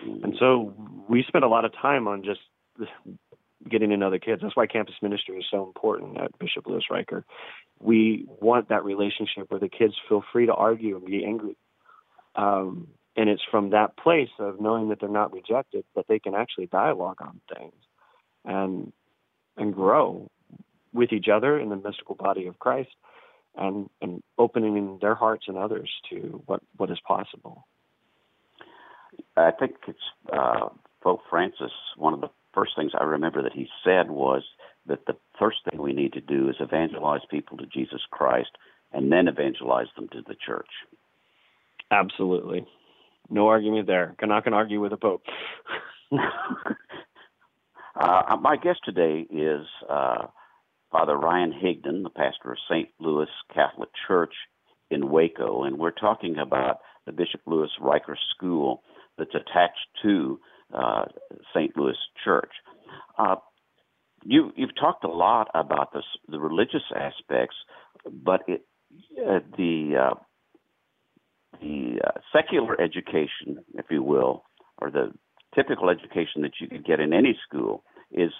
And so we spent a lot of time on just (laughs) getting to know the kids. That's why campus ministry is so important at Bishop Louis Reicher. We want that relationship where the kids feel free to argue and be angry. Um, and it's from that place of knowing that they're not rejected that they can actually dialogue on things and and grow with each other in the mystical body of Christ and and opening their hearts and others to what what is possible. I think it's uh, Pope Francis. One of the first things I remember that he said was that the first thing we need to do is evangelize people to Jesus Christ, and then evangelize them to the church. Absolutely. No argument there. I'm not going to argue with the Pope. (laughs) uh, my guest today is uh, Father Ryan Higdon, the pastor of St. Louis Catholic Church in Waco, and we're talking about the Bishop Louis Reicher School that's attached to uh, St. Louis Church. Uh, you, you've talked a lot about this, the religious aspects, but it, uh, the uh, the uh, secular education, if you will, or the typical education that you could get in any school, is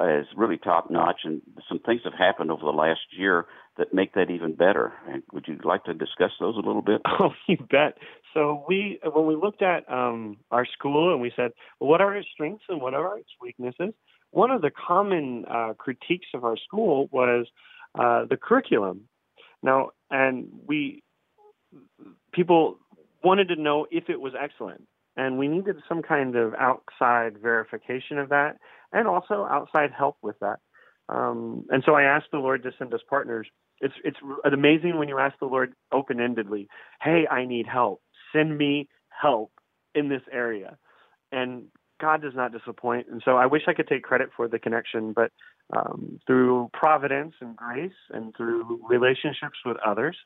is really top notch, and some things have happened over the last year that make that even better. And would you like to discuss those a little bit? (laughs) Oh, you bet. So we, when we looked at um, our school and we said, well, what are its strengths and what are its weaknesses? One of the common uh, critiques of our school was uh, the curriculum. Now, and we people wanted to know if it was excellent, and we needed some kind of outside verification of that, and also outside help with that. Um, and so I asked the Lord to send us partners. It's it's amazing when you ask the Lord open endedly, "Hey, I need help. Send me help in this area." And God does not disappoint. And so I wish I could take credit for the connection, but um, through providence and grace and through relationships with others,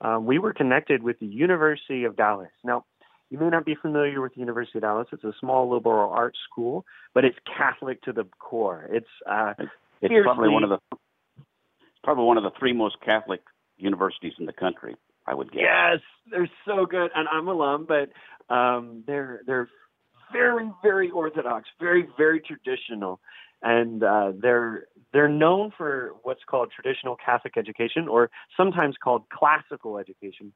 um, we were connected with the University of Dallas. Now, you may not be familiar with the University of Dallas. It's a small liberal arts school, but it's Catholic to the core. It's uh, it's probably one of the probably one of the three most Catholic universities in the country. I would guess. Yes, they're so good, and I'm alum, but um, they're they're very very orthodox, very very traditional, and uh, they're they're known for what's called traditional Catholic education, or sometimes called classical education.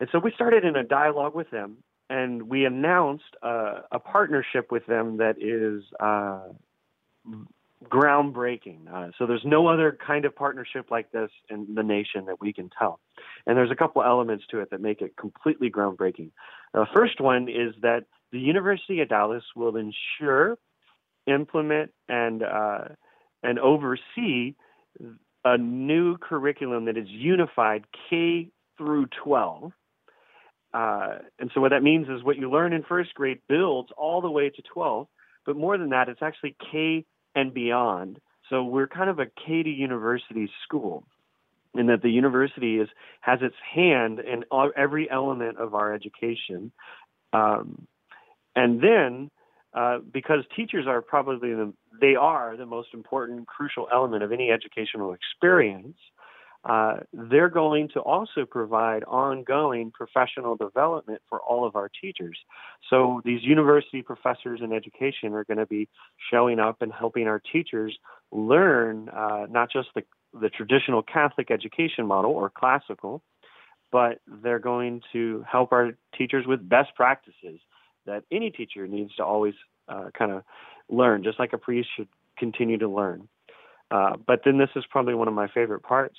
And so we started in a dialogue with them, and we announced uh, a partnership with them that is uh, groundbreaking. Uh, so there's no other kind of partnership like this in the nation that we can tell. And there's a couple elements to it that make it completely groundbreaking. The first one is that the University of Dallas will ensure, implement, and uh, and oversee a new curriculum that is unified K through 12. Uh, and so what that means is what you learn in first grade builds all the way to 12. But more than that, it's actually K and beyond. So we're kind of a K to university school in that the university is has its hand in all, every element of our education. Um, and then uh, because teachers are probably the they are the most important crucial element of any educational experience uh, they're going to also provide ongoing professional development for all of our teachers. So these university professors in education are going to be showing up and helping our teachers learn uh, not just the, the traditional Catholic education model or classical, but they're going to help our teachers with best practices that any teacher needs to always uh, kind of learn, just like a priest should continue to learn. Uh, but then this is probably one of my favorite parts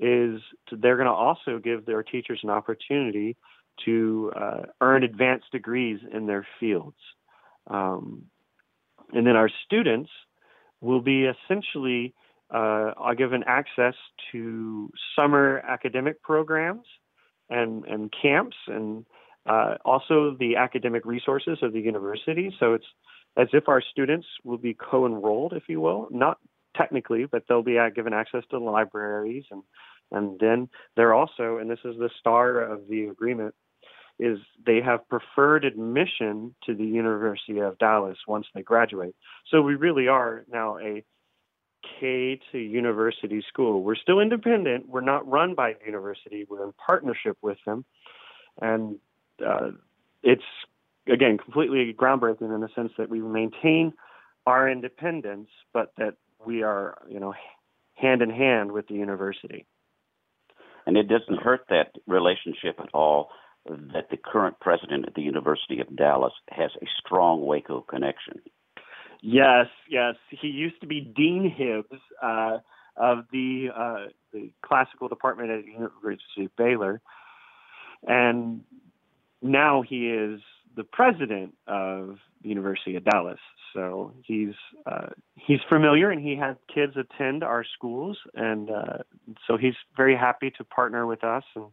is they're going to also give their teachers an opportunity to uh, earn advanced degrees in their fields. Um, and then our students will be essentially uh, given access to summer academic programs and, and camps and uh, also the academic resources of the university. So it's as if our students will be co-enrolled, if you will, not technically, but they'll be given access to libraries and and then they're also, and this is the star of the agreement, is they have preferred admission to the University of Dallas once they graduate. So we really are now a K to university school. We're still independent. We're not run by the university. We're in partnership with them, and uh, it's again completely groundbreaking in the sense that we maintain our independence, but that we are, you know, hand in hand with the university. And it doesn't hurt that relationship at all that the current president at the University of Dallas has a strong Waco connection. Yes, yes. He used to be Dean Hibbs uh, of the uh, the classical department at the University of Baylor, and now he is the president of the University of Dallas. So he's uh, he's familiar, and he had kids attend our schools, and uh, so he's very happy to partner with us. And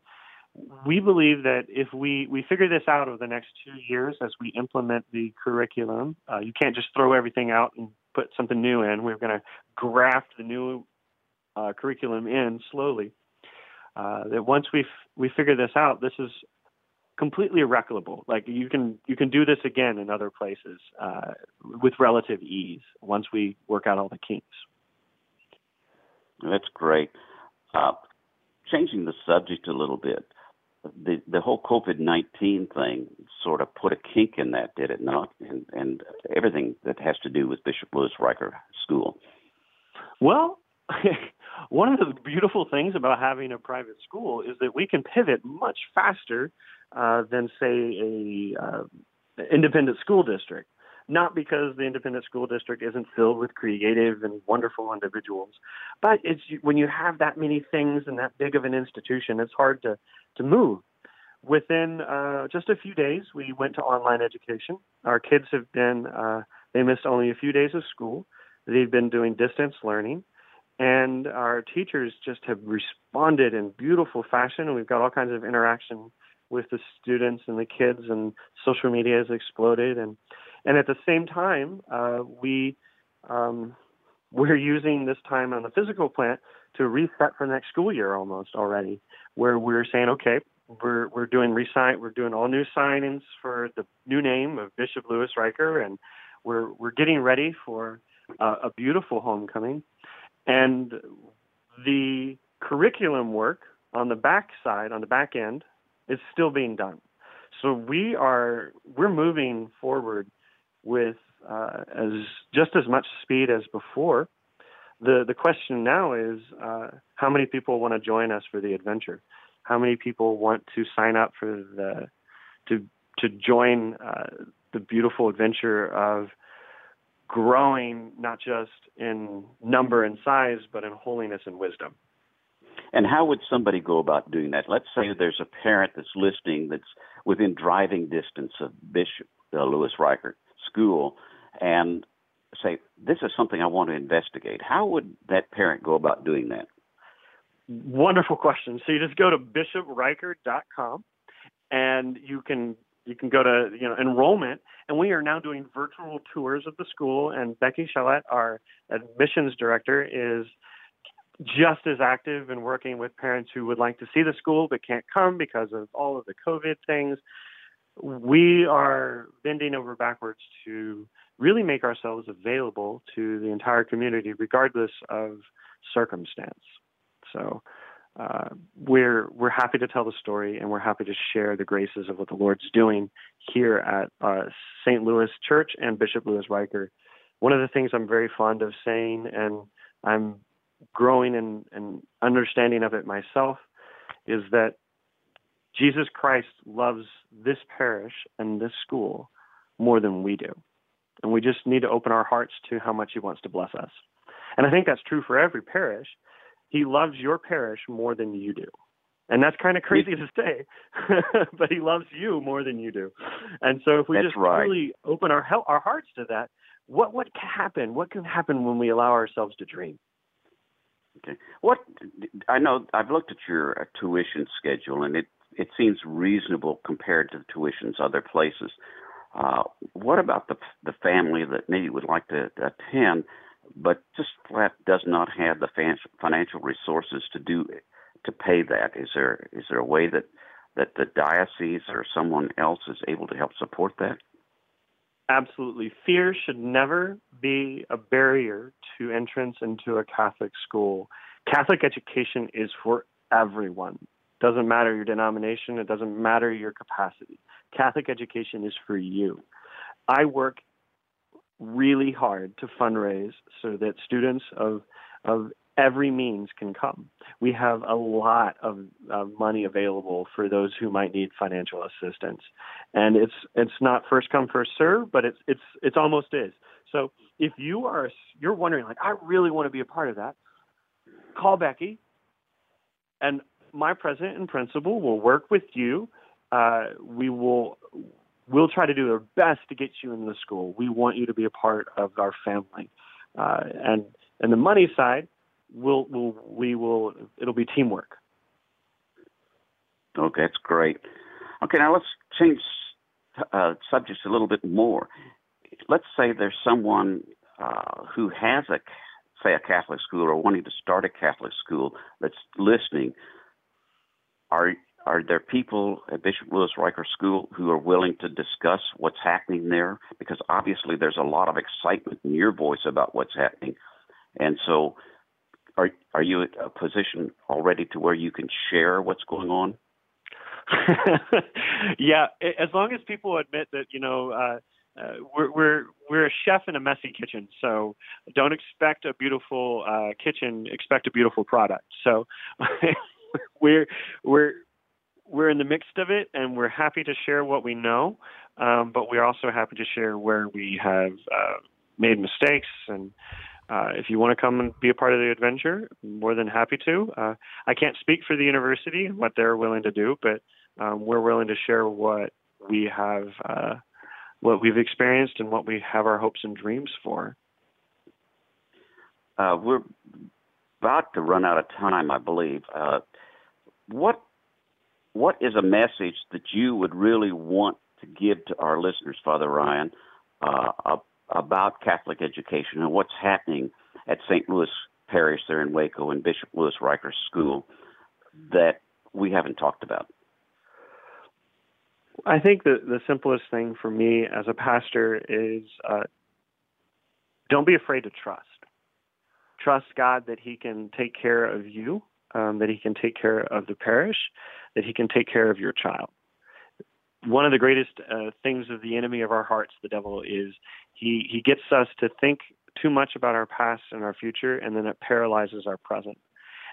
we believe that if we we figure this out over the next two years as we implement the curriculum, uh, you can't just throw everything out and put something new in. We're going to graft the new uh, curriculum in slowly. Uh, that once we we figure this out, this is completely replicable. Like you can you can do this again in other places uh, with relative ease once we work out all the kinks. That's great. Uh, changing the subject a little bit, the the whole COVID nineteen thing sort of put a kink in that, did it not? And and everything that has to do with Bishop Louis Reicher School. Well, (laughs) one of the beautiful things about having a private school is that we can pivot much faster uh, than, say, a uh, independent school district. Not because the independent school district isn't filled with creative and wonderful individuals, but it's when you have that many things and that big of an institution, it's hard to to move. Within uh, just a few days, we went to online education. Our kids have been uh, they missed only a few days of school. They've been doing distance learning and our teachers just have responded in beautiful fashion we've got all kinds of interaction with the students and the kids and social media has exploded. And and at the same time uh, we um, we're using this time on the physical plant to reset for next school year almost already where we're saying okay we're we're doing resign we're doing all new signings for the new name of Bishop Louis Reicher and we're we're getting ready for uh, a beautiful homecoming and the curriculum work on the back side, on the back end, is still being done. So we are we're moving forward with uh, as just as much speed as before. The the question now is uh, how many people want to join us for the adventure? How many people want to sign up for the to to join uh, the beautiful adventure of growing not just in number and size, but in holiness and wisdom. And how would somebody go about doing that? Let's say there's a parent that's listening that's within driving distance of Bishop uh, Louis Reicher School and say, This is something I want to investigate. How would that parent go about doing that? Wonderful question. So you just go to bishopreicher.com and you can you can go to you know enrollment and we are now doing virtual tours of the school and becky Chalette, our admissions director is just as active in working with parents who would like to see the school but can't come because of all of the covid things. We are bending over backwards to really make ourselves available to the entire community regardless of circumstance. So uh, we're we're happy to tell the story and we're happy to share the graces of what the Lord's doing here at uh, St. Louis Church and Bishop Louis Reicher. One of the things I'm very fond of saying, and I'm growing in, in understanding of it myself, is that Jesus Christ loves this parish and this school more than we do. And we just need to open our hearts to how much He wants to bless us. And I think that's true for every parish. He loves your parish more than you do. And that's kind of crazy to say, (laughs) but he loves you more than you do. And so if we that's just right. really open our our hearts to that, what what can happen? What can happen when we allow ourselves to dream? Okay. What I know, I've looked at your uh, tuition schedule, and it it seems reasonable compared to the tuitions other places. Uh, what about the the family that maybe would like to attend? But just flat does not have the financial resources to do to pay that. Is there is there a way that that the diocese or someone else is able to help support that? Absolutely. Fear should never be a barrier to entrance into a Catholic school. Catholic education is for everyone. Doesn't matter your denomination, it doesn't matter your capacity. Catholic education is for you. I work really hard to fundraise so that students of of every means can come. We have a lot of uh, money available for those who might need financial assistance, and it's it's not first come first serve, but it's it's it's almost is. So if you are you're wondering like I really want to be a part of that, call Becky, and my president and principal will work with you. Uh, we will we'll try to do our best to get you in the school. We want you to be a part of our family. Uh, and and the money side, we'll, we'll we will it'll be teamwork. Okay, that's great. Okay, now let's change uh, subjects a little bit more. Let's say there's someone uh, who has a say a Catholic school or wanting to start a Catholic school that's listening. Are are there people at Bishop Louis Reicher School who are willing to discuss what's happening there? Because obviously there's a lot of excitement in your voice about what's happening. And so are are you at a position already to where you can share what's going on? (laughs) yeah, as long as people admit that you know uh, uh, we're we're we're a chef in a messy kitchen, so don't expect a beautiful uh, kitchen. Expect a beautiful product. So (laughs) we're we're we're in the midst of it, and we're happy to share what we know, um, but we're also happy to share where we have uh, made mistakes. And uh, if you want to come and be a part of the adventure, more than happy to. Uh, I can't speak for the university and what they're willing to do, but um, we're willing to share what we have, uh, what we've experienced, and what we have our hopes and dreams for. Uh, we're about to run out of time, I believe. Uh, what what is a message that you would really want to give to our listeners, Father Ryan, uh, about Catholic education and what's happening at St. Louis Parish there in Waco and Bishop Louis Reicher School that we haven't talked about? I think the the simplest thing for me as a pastor is uh, don't be afraid to trust. Trust God that He can take care of you, um, that He can take care of the parish, that He can take care of your child. One of the greatest uh, things of the enemy of our hearts, the devil, is he he gets us to think too much about our past and our future, and then it paralyzes our present,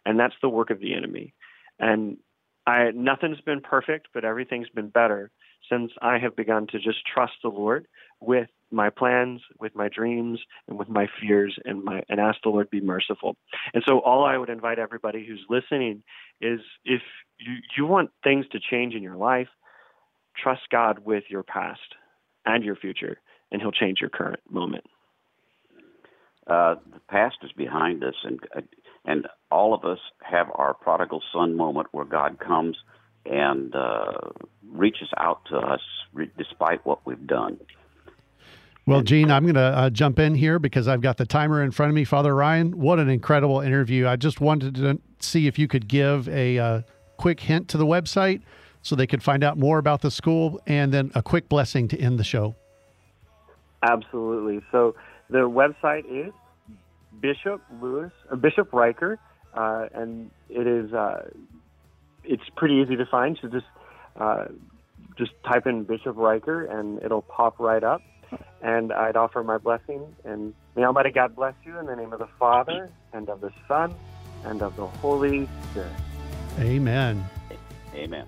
and that's the work of the enemy. And I nothing's been perfect, but everything's been better since I have begun to just trust the Lord with my plans, with my dreams, and with my fears, and my and ask the Lord be merciful. And so, all I would invite everybody who's listening is if you you want things to change in your life, trust God with your past and your future, and He'll change your current moment. Uh, the past is behind us, and and all of us have our prodigal son moment where God comes and uh, reaches out to us re- despite what we've done. Well, Gene, I'm going to uh, jump in here because I've got the timer in front of me. Father Ryan, what an incredible interview. I just wanted to see if you could give a uh, quick hint to the website so they could find out more about the school and then a quick blessing to end the show. Absolutely. So the website is Bishop Louis, uh, Bishop Reicher, uh, and it is uh, it's pretty easy to find. So just uh, just type in Bishop Reicher, and it'll pop right up. And I'd offer my blessing, and may Almighty God bless you in the name of the Father and of the Son and of the Holy Spirit. Amen. Amen.